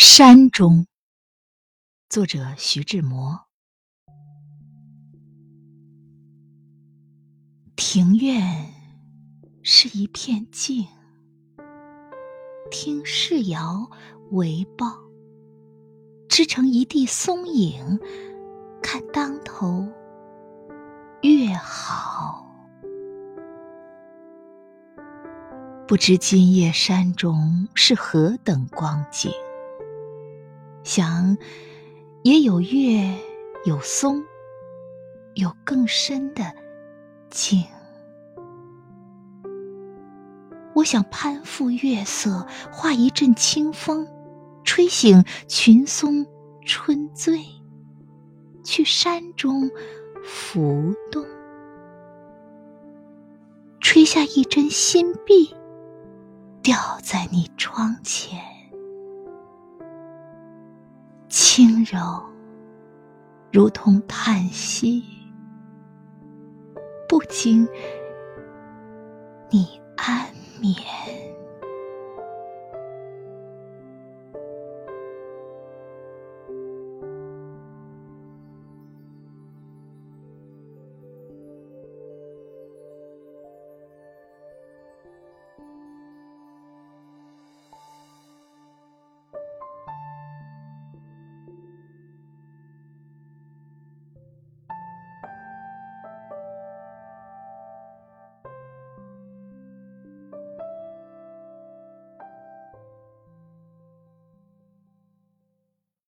山中，作者徐志摩。庭院是一片静，听世摇为报，织成一地松影，看当头月好。不知今夜山中是何等光景？想，也有月，有松，有更深的静。我想攀附月色，化一阵清风，吹醒群松春醉，去山中浮动，吹下一针新碧，掉在你窗前。轻柔，如同叹息，不惊你安眠。